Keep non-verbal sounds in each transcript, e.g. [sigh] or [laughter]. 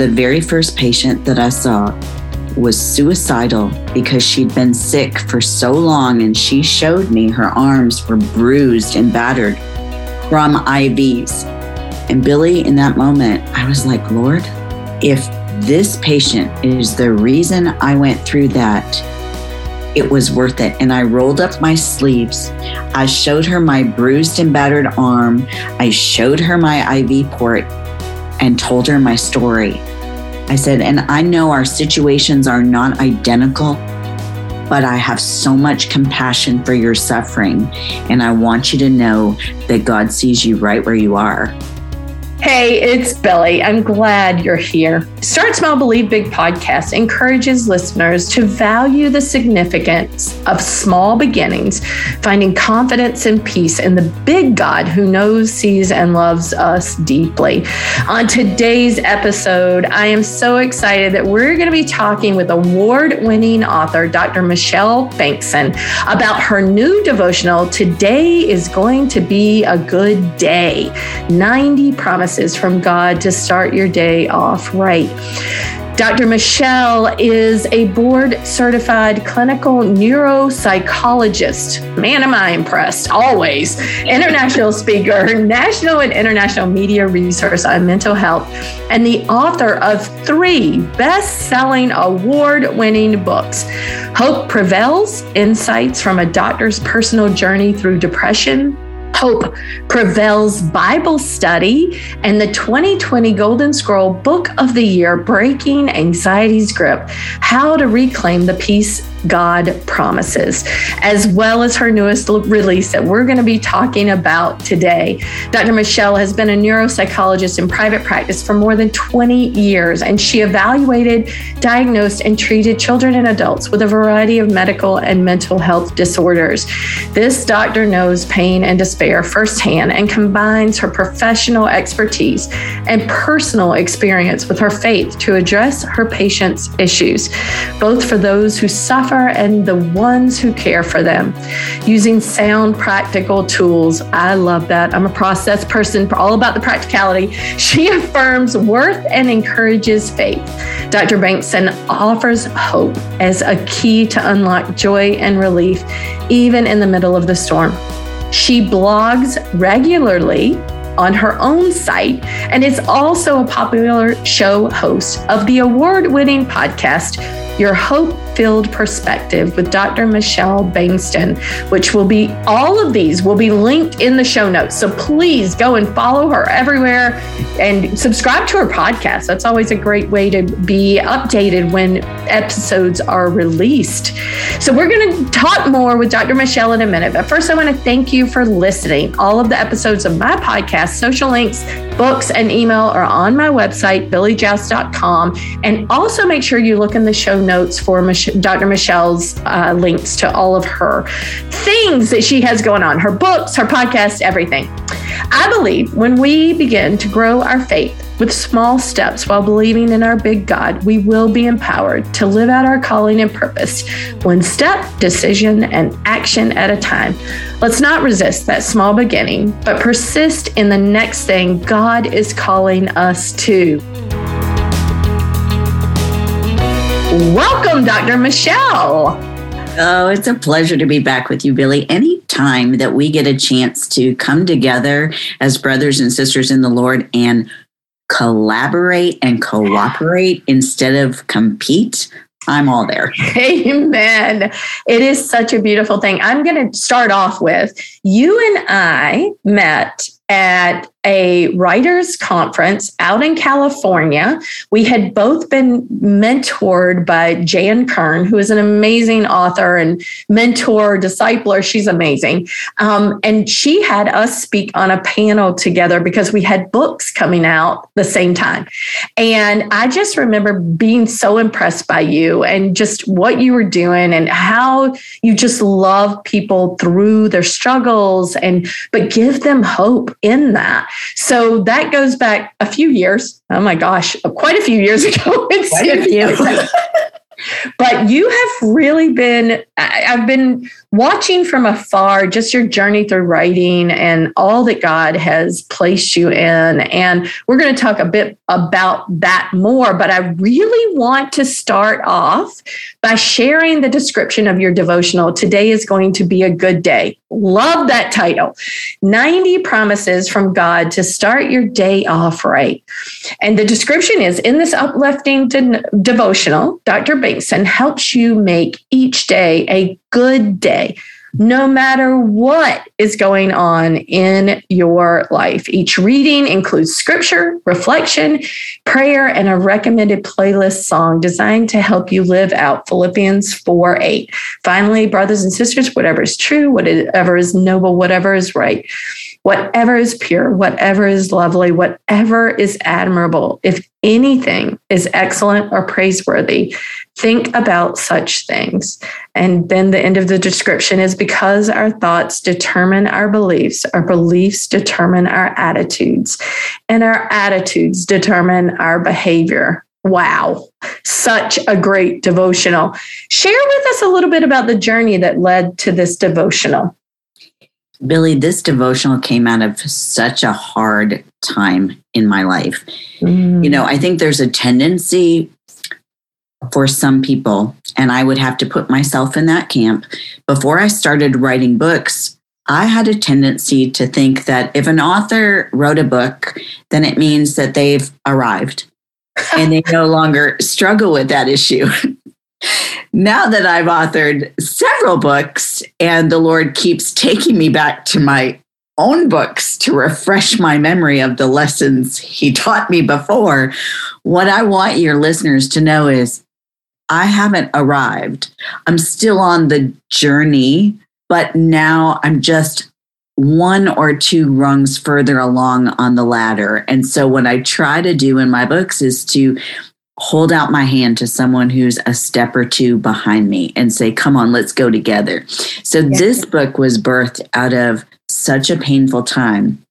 the very first patient that I saw was suicidal because she'd been sick for so long and she showed me her arms were bruised and battered from IVs. And Billie, in that moment, I was like, Lord, if this patient is the reason I went through that, it was worth it. And I rolled up my sleeves. I showed her my bruised and battered arm. I showed her my IV port and told her my story. I said, and I know our situations are not identical, but I have so much compassion for your suffering. And I want you to know that God sees you right where you are. Hey, it's Billie. I'm glad you're here. Start Small Believe Big podcast encourages listeners to value the significance of small beginnings, finding confidence and peace in the big God who knows, sees, and loves us deeply. On today's episode, I am so excited that we're going to be talking with award winning author Dr. Michelle Bengtson about her new devotional, Today is Going to Be a Good Day 90 Promises promises from God to start your day off right. Dr. Michelle is a board certified clinical neuropsychologist. Man, am I impressed, always. International speaker, [laughs] national and international media resource on mental health, and the author of three best selling award winning books Hope Prevails Insights from a Doctor's Personal Journey Through Depression Hope Prevails Bible Study and the 2020 Golden Scroll Book of the Year Breaking Anxiety's Grip How to Reclaim the Peace God Promises, as well as her newest release that we're going to be talking about today. Dr. Michelle has been a neuropsychologist in private practice for more than 20 years, and she evaluated, diagnosed, and treated children and adults with a variety of medical and mental health disorders. This doctor knows pain and despair firsthand and combines her professional expertise and personal experience with her faith to address her patients' issues, both for those who suffer and the ones who care for them. Using sound, practical tools. I love that. I'm a process person, all about the practicality. She affirms worth and encourages faith. Dr. Bengtson offers hope as a key to unlock joy and relief, even in the middle of the storm. She blogs regularly on her own site and is also a popular show host of the award winning podcast, Your Hope Filled Perspective with Dr. Michelle Bengtson, which will be all of these will be linked in the show notes. So please go and follow her everywhere and subscribe to her podcast. That's always a great way to be updated when episodes are released. So we're going to talk more with Dr. Michelle in a minute. But first, I want to thank you for listening. All of the episodes of my podcast, social links, books, and email are on my website, billiejauss.com. And also make sure you look in the show notes for Michelle Dr. Michelle's uh, links to all of her things that she has going on her books, her podcast, everything. I believe when we begin to grow our faith with small steps while believing in our big God, we will be empowered to live out our calling and purpose, one step, decision, and action at a time. Let's not resist that small beginning, but persist in the next thing God is calling us to. Welcome, Dr. Michelle. Oh, it's a pleasure to be back with you, Billie. Anytime that we get a chance to come together as brothers and sisters in the Lord and collaborate and cooperate instead of compete, I'm all there. [laughs] Amen. It is such a beautiful thing. I'm going to start off with you and I met at a writers conference out in California. We had both been mentored by Jan Kern, who is an amazing author and mentor, discipler. She's amazing. Um, and she had us speak on a panel together because we had books coming out the same time. And I just remember being so impressed by you and just what you were doing and how you just love people through their struggles and but give them hope in that. So that goes back a few years. Oh my gosh, quite a few years [laughs] ago. Quite a few. but you have really been, I've been watching from afar just your journey through writing and all that God has placed you in. And we're going to talk a bit about that more, but I really want to start off by sharing the description of your devotional. Today is going to be a good day. Love that title 90 promises from God to start your day off right. And the description is in this uplifting de- devotional, Dr. Bengtson helps you make each day a good day no matter what is going on in your life. Each reading includes scripture, reflection, prayer, and a recommended playlist song designed to help you live out Philippians 4 8. Finally, brothers and sisters, whatever is true, whatever is noble, whatever is right, whatever is pure, whatever is lovely, whatever is admirable, if anything is excellent or praiseworthy, think about such things. And then the end of the description is because our thoughts determine our beliefs, our beliefs determine our attitudes, and our attitudes determine our behavior. Wow, such a great devotional. Share with us a little bit about the journey that led to this devotional. Billie, this devotional came out of such a hard time in my life. Mm. You know, I think there's a tendency for some people, and I would have to put myself in that camp. Before I started writing books, I had a tendency to think that if an author wrote a book, then it means that they've arrived and they [laughs] no longer struggle with that issue. [laughs] now that I've authored several books and the Lord keeps taking me back to my own books to refresh my memory of the lessons He taught me before, what I want your listeners to know is I haven't arrived. I'm still on the journey, but now I'm just one or two rungs further along on the ladder. And so, what I try to do in my books is to hold out my hand to someone who's a step or two behind me and say, Come on, let's go together. So, yeah. this book was birthed out of such a painful time.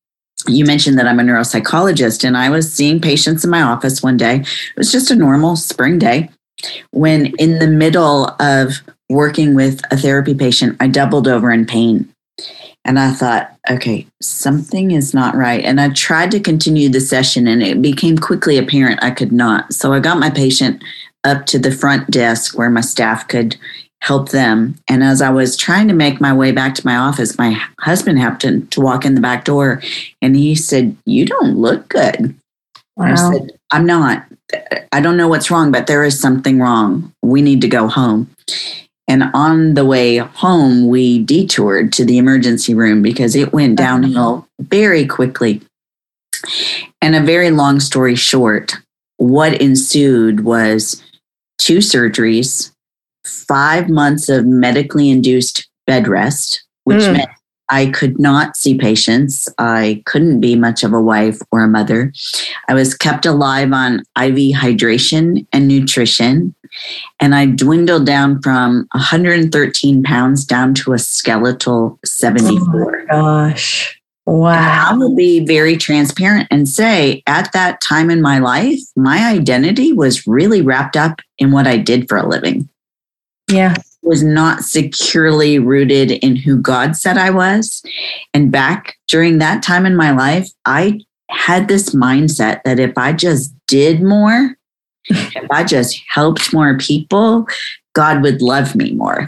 You mentioned that I'm a neuropsychologist, and I was seeing patients in my office one day. It was just a normal spring day when in the middle of working with a therapy patient, I doubled over in pain. And I thought, okay, something is not right. And I tried to continue the session, and it became quickly apparent I could not. So I got my patient up to the front desk where my staff could help them. And as I was trying to make my way back to my office, my husband happened to walk in the back door and he said, You don't look good. Wow. I said, I'm not. I don't know what's wrong, but there is something wrong. We need to go home. And on the way home, we detoured to the emergency room because it went downhill very quickly. And a very long story short, what ensued was two surgeries, five months of medically induced bed rest, which mm. meant I could not see patients. I couldn't be much of a wife or a mother. I was kept alive on IV hydration and nutrition. And I dwindled down from 113 pounds down to a skeletal 74. Oh gosh. Wow. I will be very transparent and say at that time in my life, my identity was really wrapped up in what I did for a living. Yeah was not securely rooted in who God said I was. And back during that time in my life, I had this mindset that if I just did more, [laughs] if I just helped more people, God would love me more.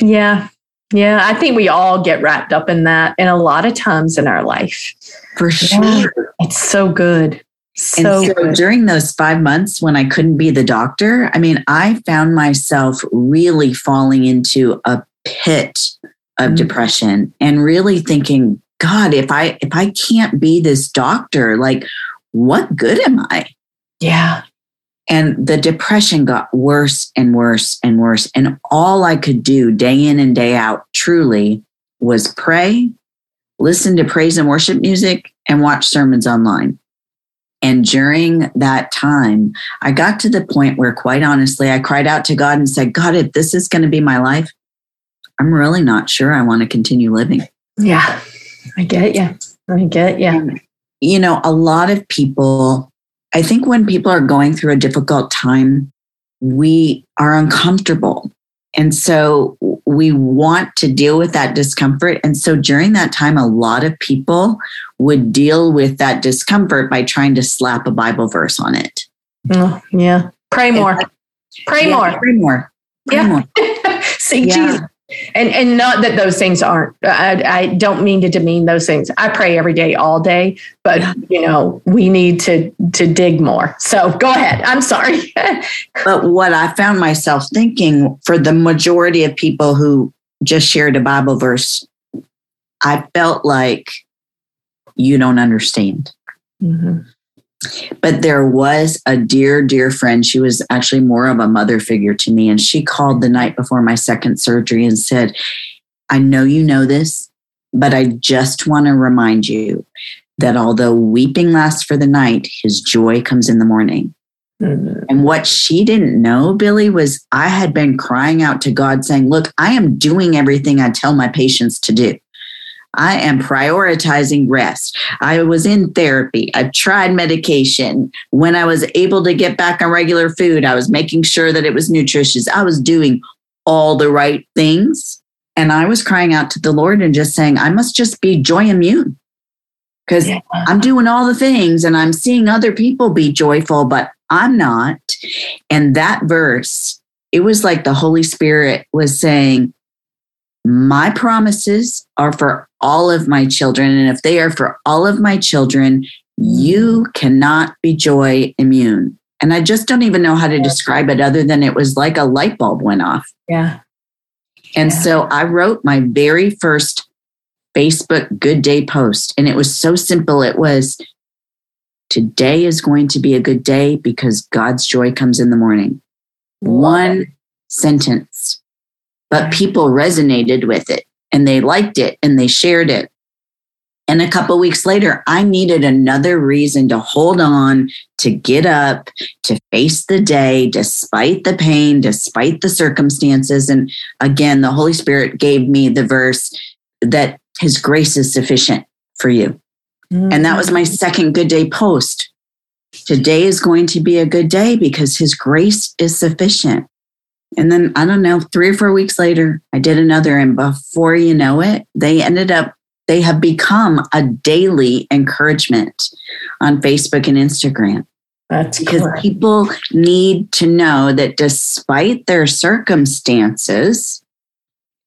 Yeah. Yeah. I think we all get wrapped up in that in a lot of times in our life. For sure. Yeah. It's so good. So, and so during those five months when I couldn't be the doctor, I mean, I found myself really falling into a pit of mm-hmm. depression and really thinking, God, if I if I can't be this doctor, like what good am I? Yeah. And the depression got worse and worse and worse. And all I could do day in and day out truly was pray, listen to praise and worship music, and watch sermons online. And during that time, I got to the point where, quite honestly, I cried out to God and said, God, if this is going to be my life, I'm really not sure I want to continue living. Yeah, I get you. I get you. And, you know, a lot of people, I think when people are going through a difficult time, we are uncomfortable. And so we want to deal with that discomfort. And so during that time, a lot of people would deal with that discomfort by trying to slap a Bible verse on it. Oh, yeah. Pray more. Pray yeah, more. Pray more. Pray yeah. more. [laughs] Yeah. Jesus and and not that those things aren't I, I, don't mean to demean those things. I pray every day all day but you know we need to to dig more. So go ahead. I'm sorry. [laughs] But what i found myself thinking for the majority of people who just shared a bible verse i felt like you don't understand. Mm-hmm. But there was a dear, dear friend. She was actually more of a mother figure to me. And she called the night before my second surgery and said, I know you know this, but I just want to remind you that although weeping lasts for the night, his joy comes in the morning. Mm-hmm. And what she didn't know, Billie, was I had been crying out to God saying, Look, I am doing everything I tell my patients to do. I am prioritizing rest. I was in therapy. I've tried medication. When I was able to get back on regular food, I was making sure that it was nutritious. I was doing all the right things. And I was crying out to the Lord and just saying, I must just be joy immune because yeah. I'm doing all the things and I'm seeing other people be joyful, but I'm not. And that verse, it was like the Holy Spirit was saying, my promises are for all of my children. And if they are for all of my children, you cannot be joy immune. And I just don't even know how to describe it other than it was like a light bulb went off. Yeah. And yeah. so I wrote my very first Facebook good day post. And it was so simple. It was today is going to be a good day because God's joy comes in the morning. One sentence but people resonated with it and they liked it and they shared it. And a couple weeks later, I needed another reason to hold on, to get up, to face the day, despite the pain, despite the circumstances. And again, the Holy Spirit gave me the verse that His grace is sufficient for you. Mm-hmm. And that was my second good day post. Today is going to be a good day because His grace is sufficient. And then I don't know, three or four weeks later, I did another. And before you know it, they ended up, they have become a daily encouragement on Facebook and Instagram. That's because people need to know that despite their circumstances,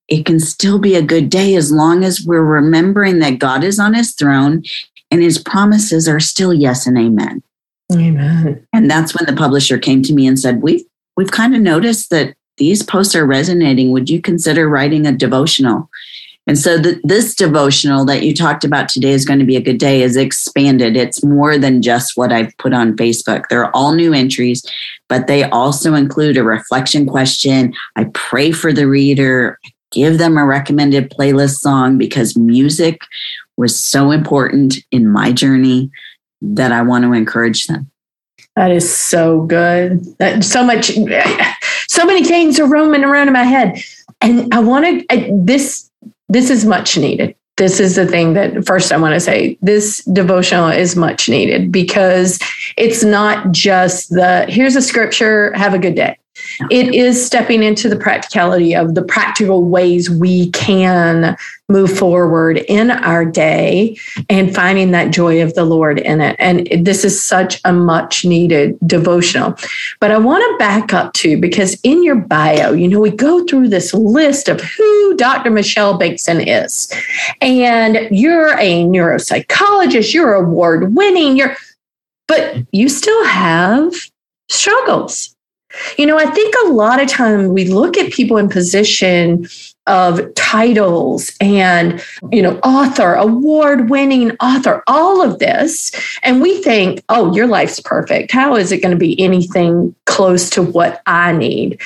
it can still be a good day as long as we're remembering that God is on his throne and his promises are still yes and amen. Amen. And that's when the publisher came to me and said, We've we've kind of noticed that these posts are resonating. Would you consider writing a devotional? And so the, this devotional that you talked about today is going to be a good day is expanded. It's more than just what I've put on Facebook. They're all new entries, but they also include a reflection question. I pray for the reader, give them a recommended playlist song because music was so important in my journey that I want to encourage them. That is so good. That so much, so many things are roaming around in my head, and I want to. This this is much needed. This is the thing that first I want to say. This devotional is much needed because it's not just the here's a scripture, have a good day. It is stepping into the practicality of the practical ways we can move forward in our day and finding that joy of the Lord in it. And this is such a much needed devotional. But I want to back up too, because in your bio, you know, we go through this list of who Dr. Michelle Bengtson is. And you're a neuropsychologist, you're award winning, you're, but you still have struggles you know, I think a lot of time we look at people in position of titles and, you know, author, award winning author, all of this. And we think, oh, your life's perfect. How is it going to be anything close to what I need?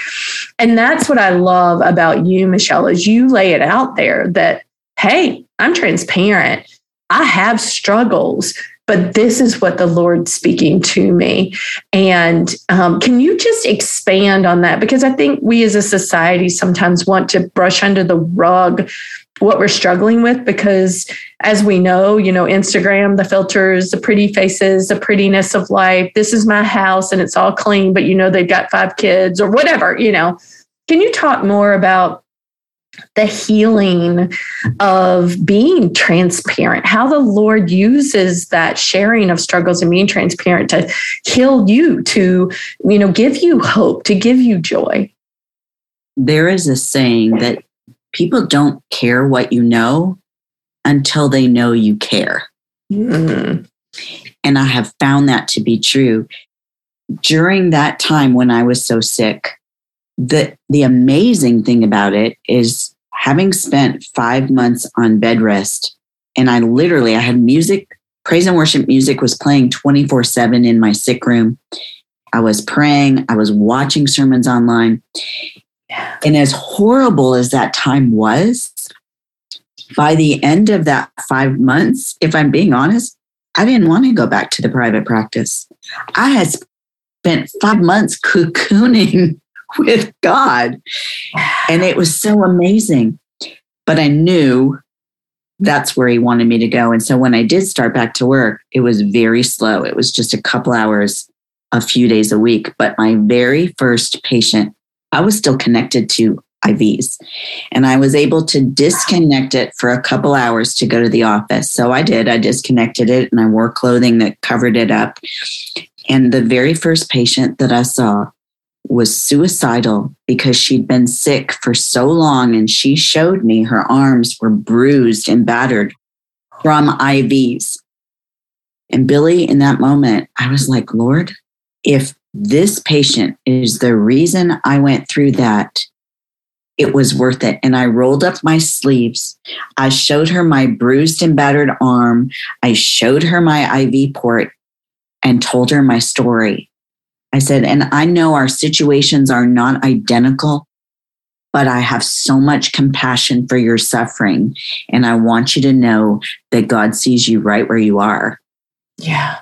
And that's what I love about you, Michelle, is you lay it out there that, hey, I'm transparent. I have struggles but this is what the Lord's speaking to me. And um, can you just expand on that? Because I think we as a society sometimes want to brush under the rug what we're struggling with because as we know you know instagram the filters the pretty faces the prettiness of life this is my house and it's all clean but you know they've got five kids or whatever you know can you talk more about the healing of being transparent, how the Lord uses that sharing of struggles and being transparent to heal you, to, you know, give you hope, to give you joy. There is a saying that people don't care what you know until they know you care. Mm. And I have found that to be true. During that time when I was so sick, the the amazing thing about it is having spent five months on bed rest and i literally i had music praise and worship music was playing 24 7 in my sick room. I was praying i was watching sermons online. And as horrible as that time was by the end of that five months if i'm being honest i didn't want to go back to the private practice. I had spent five months cocooning [laughs] with God. And it was so amazing. But I knew that's where he wanted me to go. And so when I did start back to work, it was very slow. It was just a couple hours, a few days a week. But my very first patient, I was still connected to IVs. And I was able to disconnect it for a couple hours to go to the office. So I did. I disconnected it and I wore clothing that covered it up. And the very first patient that I saw, was suicidal because she'd been sick for so long and she showed me her arms were bruised and battered from IVs. And Billie, in that moment, I was like, Lord, if this patient is the reason I went through that, it was worth it. And I rolled up my sleeves. I showed her my bruised and battered arm. I showed her my IV port and told her my story. I said, and I know our situations are not identical, but I have so much compassion for your suffering. And I want you to know that God sees you right where you are. Yeah.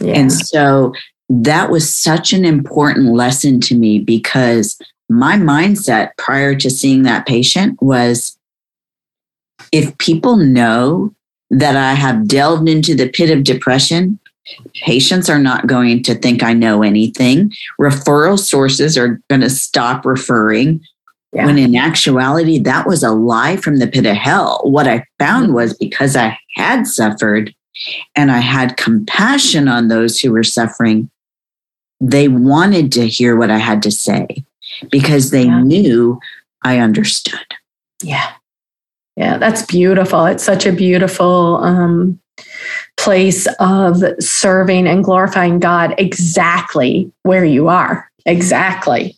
yeah. And so that was such an important lesson to me because my mindset prior to seeing that patient was if people know that I have delved into the pit of depression, Patients are not going to think I know anything. Referral sources are going to stop referring. Yeah. When in actuality, that was a lie from the pit of hell. What I found mm-hmm. was because I had suffered and I had compassion on those who were suffering, they wanted to hear what I had to say because they yeah. knew I understood. Yeah. Yeah, that's beautiful. It's such a beautiful um, place of serving and glorifying God exactly where you are. Exactly.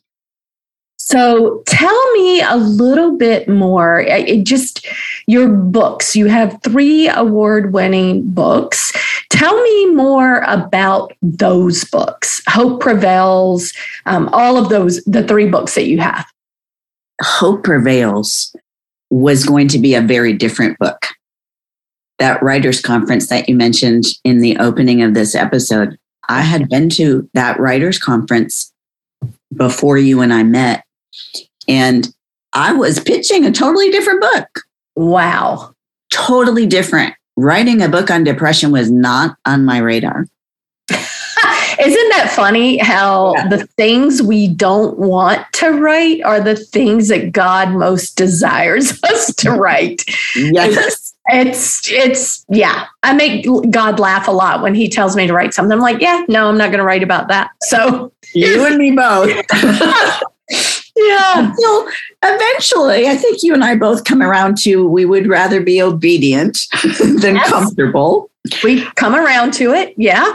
So tell me a little bit more. It just your books. You have three award winning books. Tell me more about those books. Hope Prevails, um, all of those, the three books that you have. Hope Prevails was going to be a very different book that writers conference that you mentioned in the opening of this episode, I had been to that writers conference before you and I met, and I was pitching a totally different book. Wow. Totally different. Writing a book on depression was not on my radar. [laughs] Isn't that funny how yeah. the things we don't want to write are the things that God most desires [laughs] us to write? Yes it's it's yeah. I make god laugh a lot when he tells me to write something. I'm like yeah no i'm not going to write about that. So you [laughs] and me both. [laughs] Yeah. Well eventually i think you and i both come around to we would rather be obedient [laughs] than yes. comfortable. We come around to it yeah.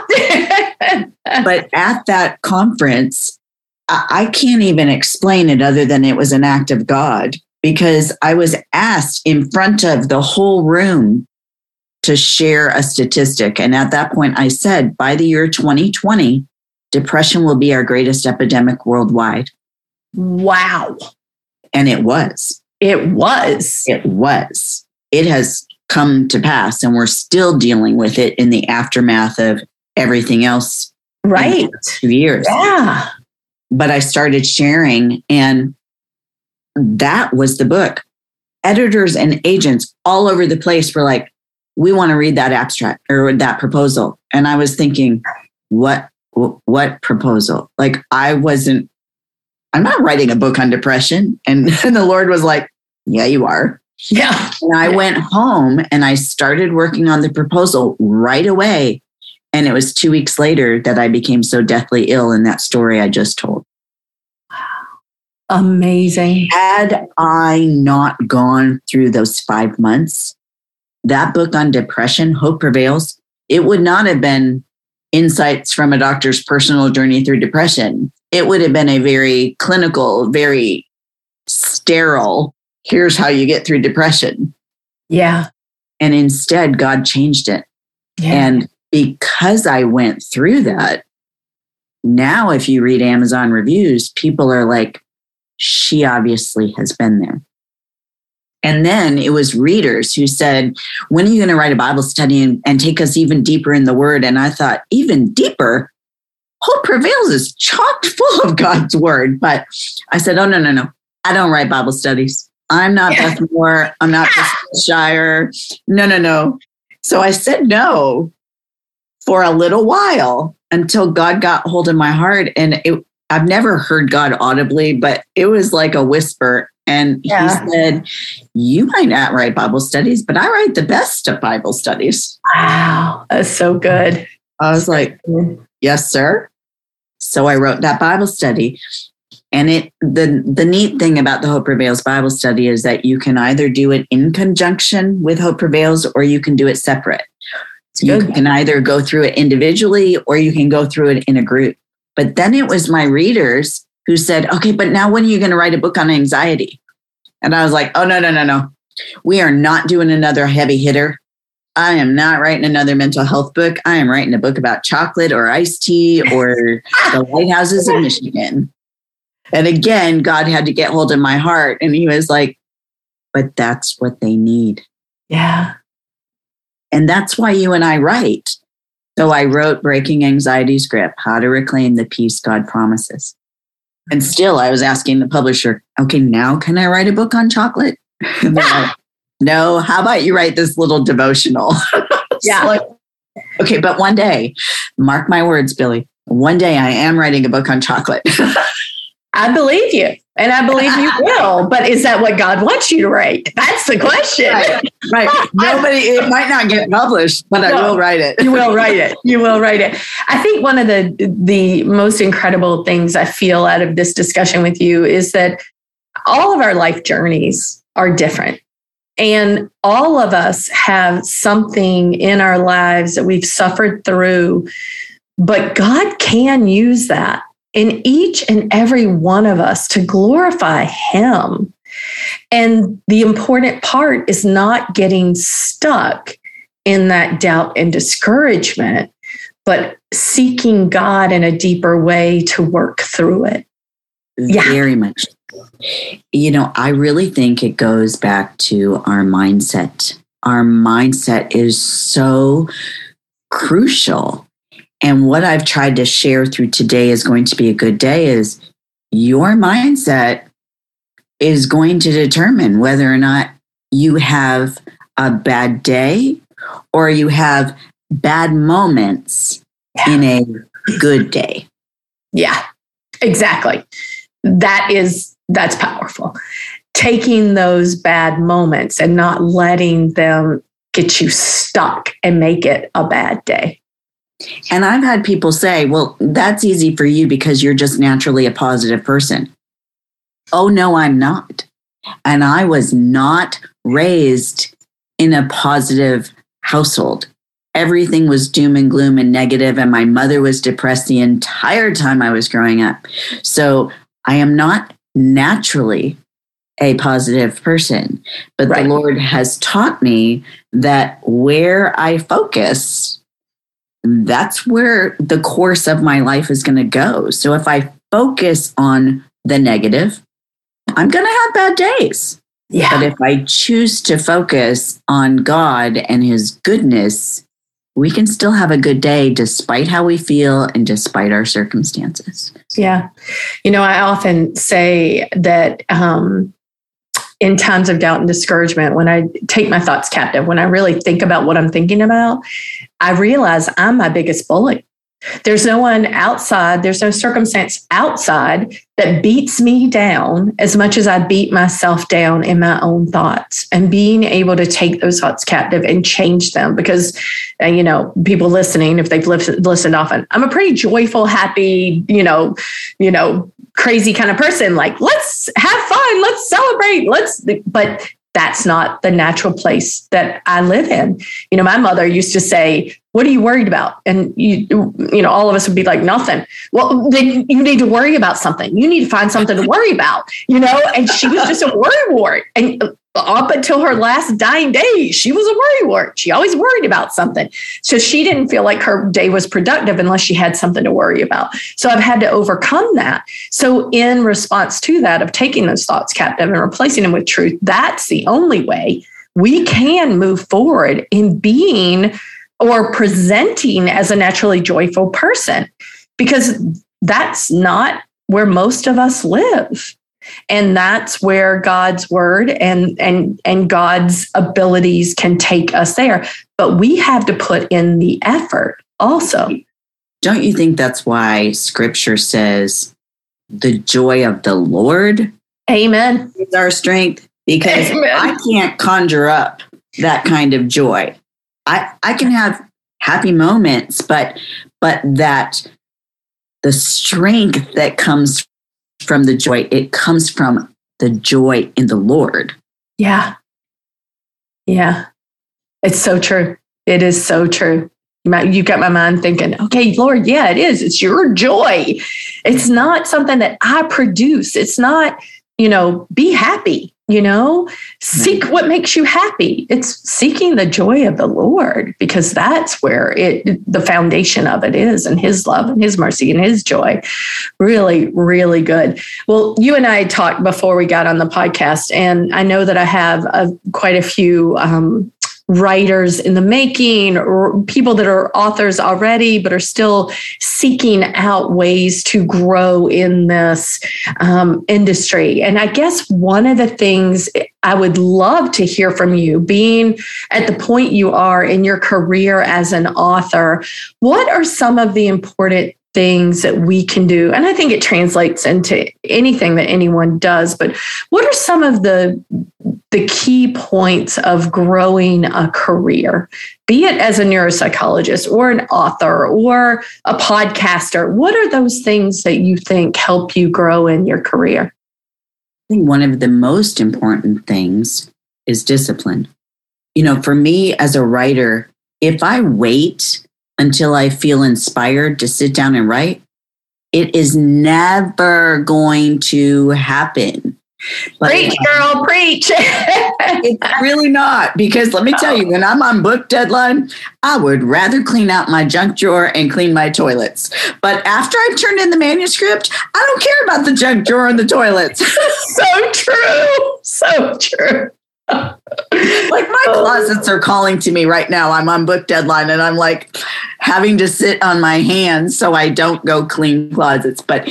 But at that conference I can't even explain it other than it was an act of god because I was asked in front of the whole room to share a statistic. And at that point, I said, by the year 2020, depression will be our greatest epidemic worldwide. Wow. And it was. It was. It was. It has come to pass, and we're still dealing with it in the aftermath of everything else. Right. Two years. Yeah. But I started sharing, and that was the book. editors and agents all over the place were like, we want to read that abstract or that proposal. And I was thinking, what, what proposal? Like I wasn't, I'm not writing a book on depression. And, [laughs] and the Lord was like, yeah, you are. Yeah. And I went home and I started working on the proposal right away. And it was two weeks later that I became so deathly ill in that story I just told. Amazing. Had I not gone through those five months, that book on depression, Hope Prevails, it would not have been insights from a doctor's personal journey through depression. It would have been a very clinical, very sterile, here's how you get through depression. Yeah. And instead, God changed it. Yeah. And because I went through that, now if you read Amazon reviews, people are like, she obviously has been there. And then it was readers who said, When are you going to write a Bible study and, and, take us even deeper in the word? And I thought, even deeper? Hope Prevails is chock [laughs] full of God's word. But I said, Oh, no, no, no. I don't write Bible studies. I'm not yeah. Beth Moore. I'm not Beth Shire. No, no, no. So I said no for a little while until God got hold of my heart. And it, I've never heard God audibly, but it was like a whisper. And yeah. he said, You might not write Bible studies, but I write the best of Bible studies. Wow, that's so good. I was like, Yes, sir. So I wrote that Bible study. And it the the neat thing about the Hope Prevails Bible study is that you can either do it in conjunction with Hope Prevails or you can do it separate. So you can either go through it individually or you can go through it in a group. But then it was my readers who said, okay, but now when are you going to write a book on anxiety? And I was like, oh, no, no, no, no. We are not doing another heavy hitter. I am not writing another mental health book. I am writing a book about chocolate or iced tea or [laughs] the lighthouses of Michigan. And again, God had to get hold of my heart. And he was like, but that's what they need. Yeah. And that's why you and I write. So I wrote Breaking Anxiety's Grip How to Reclaim the Peace God Promises. And mm-hmm. still, I was asking the publisher, okay, now can I write a book on chocolate? [laughs] like, no, how about you write this little devotional? [laughs] yeah. Like, okay, but one day, mark my words, Billie, one day I am writing a book on chocolate. [laughs] I believe you. And I believe you [laughs] will. But is that what God wants you to write? That's the question. Right. right. [laughs] Nobody, it might not get published, but no, I will write it. you will [laughs] write it. You will write it. I think one of the the most incredible things I feel out of this discussion with you is that all of our life journeys are different. And all of us have something in our lives that we've suffered through, but God can use that in each and every one of us to glorify Him. And the important part is not getting stuck in that doubt and discouragement, but seeking God in a deeper way to work through it. Yeah. Very much. You know, I really think it goes back to our mindset. Our mindset is so crucial and what I've tried to share through today is going to be a good day is your mindset is going to determine whether or not you have a bad day or you have bad moments yeah. in a good day. Yeah, exactly. That is, that's powerful. Taking those bad moments and not letting them get you stuck and make it a bad day. And I've had people say, well, that's easy for you because you're just naturally a positive person. Oh, no, I'm not. And I was not raised in a positive household. Everything was doom and gloom and negative, and my mother was depressed the entire time I was growing up. So I am not naturally a positive person, but right. the Lord has taught me that where I focus, that's where the course of my life is going to go. So if I focus on the negative, I'm going to have bad days. Yeah. But if I choose to focus on God and his goodness, we can still have a good day despite how we feel and despite our circumstances. Yeah. You know, I often say that um, in times of doubt and discouragement, when I take my thoughts captive, when I really think about what I'm thinking about, I realize I'm my biggest bully. There's no one outside, there's no circumstance outside that beats me down as much as I beat myself down in my own thoughts and being able to take those thoughts captive and change them. Because, uh, you know, people listening, if they've listened, listened often, I'm a pretty joyful, happy, you know, you know, crazy kind of person. Like, let's have fun, let's celebrate, let's, but that's not the natural place that I live in. You know, my mother used to say, "What are you worried about?" And you, you know, all of us would be like, "Nothing." Well, then you need to worry about something. You need to find something to worry about. You know, and she was just a worry wart. And uh, up until her last dying day, she was a worry wart. She always worried about something. So she didn't feel like her day was productive unless she had something to worry about. So I've had to overcome that. So, in response to that, of taking those thoughts captive and replacing them with truth, that's the only way we can move forward in being or presenting as a naturally joyful person because that's not where most of us live. And that's where god's word and and and god's abilities can take us there. But we have to put in the effort also. Don't you think that's why scripture says the joy of the lord amen. is our strength? Because amen. i can't conjure up that kind of joy i i can have happy moments but but that the strength that comes from the joy. It comes from the joy in the Lord. Yeah. Yeah. It's so true. It is so true. You got my mind thinking, okay, Lord, yeah, it is. It's your joy. It's not something that I produce. It's not, you know, be happy you know? Seek what makes you happy. It's seeking the joy of the lord because that's where it the foundation of it is and his love and his mercy and his joy. Really really good. Well you and i talked before we got on the podcast and i know that i have a, quite a few um, writers in the making or people that are authors already but are still seeking out ways to grow in this um, industry. And i guess one of the things i would love to hear from you being at the point you are in your career as an author what are some of the important things that we can do. And i think it translates into anything that anyone does but what are some of the the key points of growing a career? Be it as a neuropsychologist or an author or a podcaster what are those things that you think help you grow in your career? I think one of the most important things is discipline. You know for me as a writer if i wait until I feel inspired to sit down and write, it is never going to happen. preach, um, girl, preach. [laughs] it's really not because let me tell you, when I'm on book deadline, I would rather clean out my junk drawer and clean my toilets. But after I've turned in the manuscript, I don't care about the junk drawer and the toilets. [laughs] so true. So true [laughs] like my oh. closets are calling to me right now. I'm on book deadline and I'm like having to sit on my hands so I don't go clean closets. But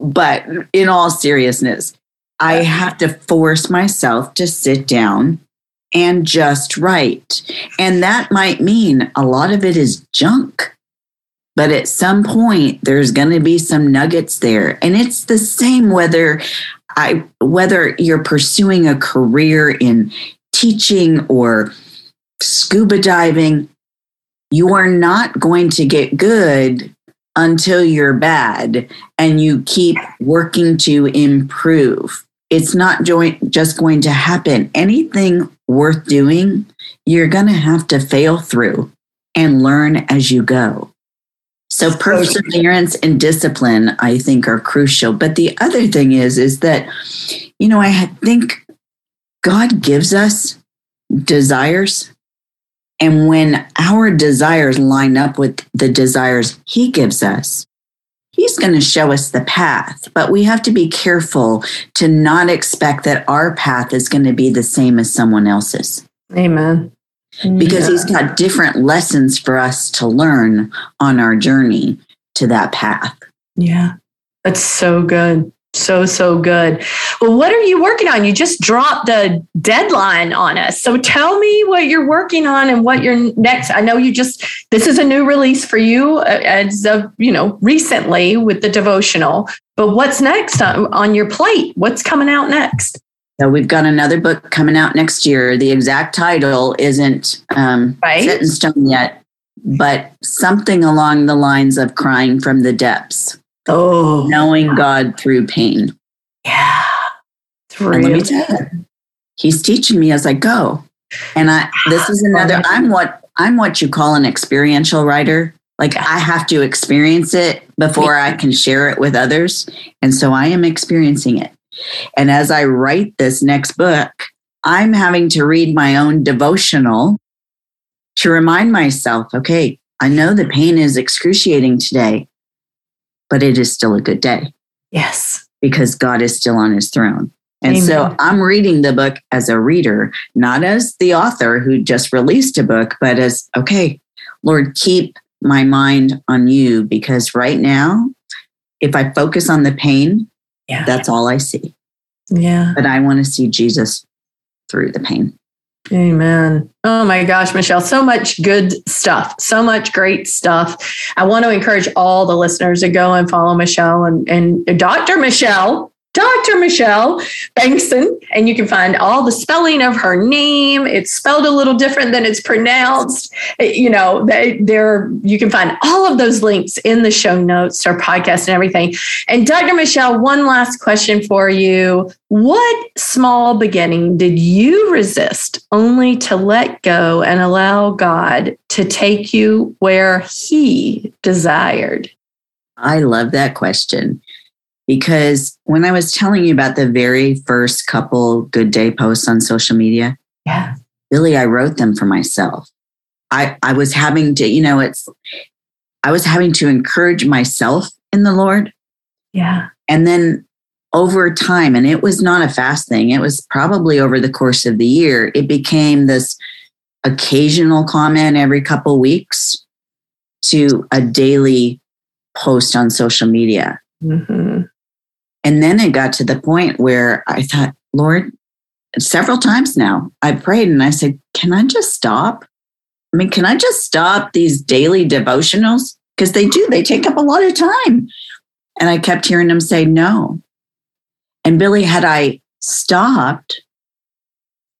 but in all seriousness, I have to force myself to sit down and just write. And that might mean a lot of it is junk. But at some point, there's going to be some nuggets there. And it's the same whether I whether you're pursuing a career in teaching or scuba diving, you are not going to get good until you're bad and you keep working to improve. It's not just going to happen. Anything worth doing, you're going to have to fail through and learn as you go. So perseverance and discipline, I think, are crucial. But the other thing is, is that, you know, I think God gives us desires. And when our desires line up with the desires He gives us, He's going to show us the path. But we have to be careful to not expect that our path is going to be the same as someone else's. Amen because yeah. he's got different lessons for us to learn on our journey to that path. Yeah, that's so good. So, so good. Well, what are you working on? You just dropped the deadline on us. So tell me what you're working on and what you're next. I know you just, this is a new release for you uh, as of, you know, recently with the devotional, but what's next on, on your plate? What's coming out next? So we've got another book coming out next year. The exact title isn't um, right. set in stone yet, but something along the lines of crying from the depths. Oh, knowing God through pain. Yeah. Let me tell you, he's teaching me as I go. And I this is another I'm what I'm what you call an experiential writer. Like I have to experience it before I can share it with others. And so I am experiencing it. And as I write this next book, I'm having to read my own devotional to remind myself, okay, I know the pain is excruciating today, but it is still a good day. Yes. Because God is still on his throne. And Amen. so I'm reading the book as a reader, not as the author who just released a book, but as, okay, Lord, keep my mind on you because right now, if I focus on the pain, yeah. that's all I see. Yeah. But I want to see Jesus through the pain. Amen. Oh my gosh, Michelle, so much good stuff, so much great stuff. I want to encourage all the listeners to go and follow Michelle and, and Dr. Michelle Dr. Michelle Bengtson, and you can find all the spelling of her name. It's spelled a little different than it's pronounced. You know, there you can find all of those links in the show notes our podcast and everything. And Dr. Michelle, one last question for you. What small beginning did you resist only to let go and allow God to take you where He desired? I love that question because when I was telling you about the very first couple good day posts on social media, yeah, Billie, I wrote them for myself. I, I was having to, you know, it's, I was having to encourage myself in the Lord. Yeah. And then over time, and it was not a fast thing, it was probably over the course of the year, it became this occasional comment every couple weeks to a daily post on social media. Mm-hmm. And then it got to the point where I thought, Lord, several times now, I prayed and I said, Can I just stop? I mean, can I just stop these daily devotionals? Because they do, they take up a lot of time. And I kept hearing them say no. And Billie, had I stopped,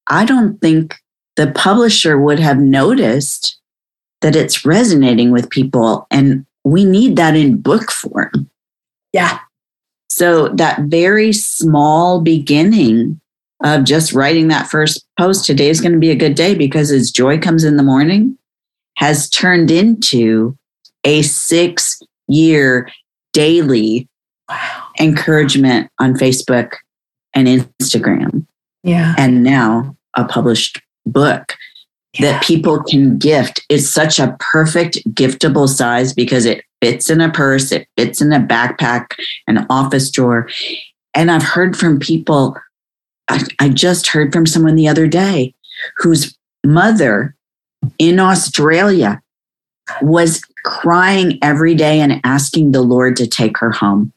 I don't think the publisher would have noticed that it's resonating with people. And we need that in book form. Yeah. So that very small beginning of just writing that first post, today is going to be a good day because as joy comes in the morning, has turned into a six year daily wow. encouragement on Facebook and Instagram. Yeah. And now a published book yeah. that people can gift. It's such a perfect giftable size because it fits in a purse, it fits in a backpack, an office drawer. And I've heard from people, I, I just heard from someone the other day whose mother in Australia was crying every day and asking the Lord to take her home.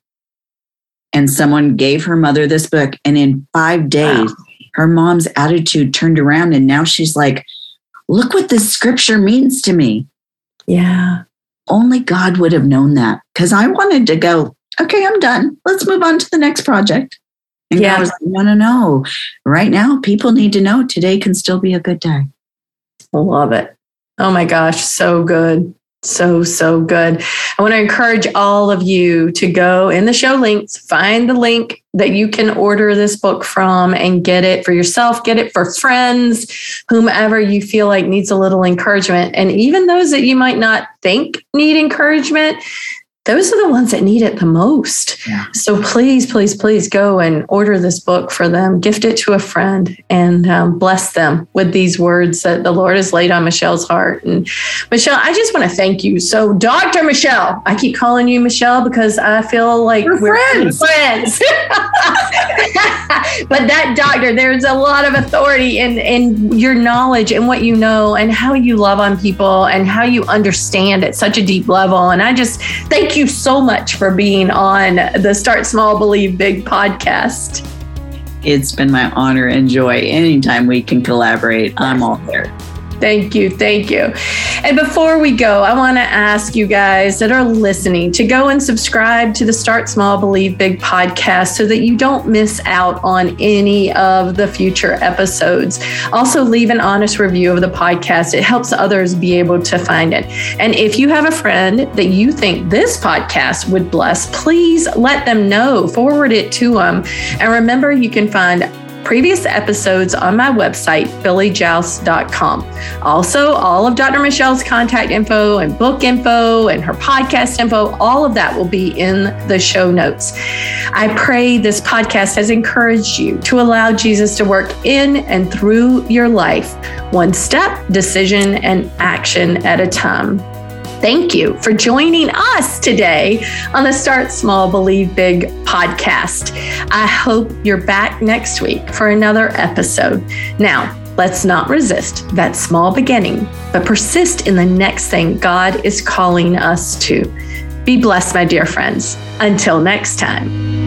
And someone gave her mother this book. And in five days, wow. her mom's attitude turned around. And now she's like, look what this scripture means to me. Yeah only God would have known that because I wanted to go, okay, I'm done. Let's move on to the next project. And yeah. God was like, no, no, no. Right now, people need to know today can still be a good day. I love it. Oh my gosh, so good. So, so good. I want to encourage all of you to go in the show links, find the link that you can order this book from and get it for yourself, get it for friends, whomever you feel like needs a little encouragement. And even those that you might not think need encouragement, those are the ones that need it the most. Yeah. So please, please, please go and order this book for them, gift it to a friend, and um, bless them with these words that the Lord has laid on Michelle's heart. And Michelle, I just want to thank you. So, Dr. Michelle, I keep calling you Michelle because I feel like we're, we're friends. friends. [laughs] [laughs] but that doctor, there's a lot of authority in, in your knowledge and what you know and how you love on people and how you understand at such a deep level. And I just thank you you so much for being on the Start Small, Believe Big podcast. It's been my honor and joy. Anytime we can collaborate, I'm all there. Thank you. Thank you. And before we go, I want to ask you guys that are listening to go and subscribe to the Start Small, Believe Big podcast so that you don't miss out on any of the future episodes. Also, leave an honest review of the podcast. It helps others be able to find it. And if you have a friend that you think this podcast would bless, please let them know, forward it to them. And remember, you can find previous episodes on my website, billiejauss.com. Also, all of Dr. Michelle's contact info and book info and her podcast info, all of that will be in the show notes. I pray this podcast has encouraged you to allow Jesus to work in and through your life, one step, decision, and action at a time. Thank you for joining us today on the Start Small, Believe Big podcast. I hope you're back next week for another episode. Now, let's not resist that small beginning, but persist in the next thing God is calling us to. Be blessed, my dear friends. Until next time.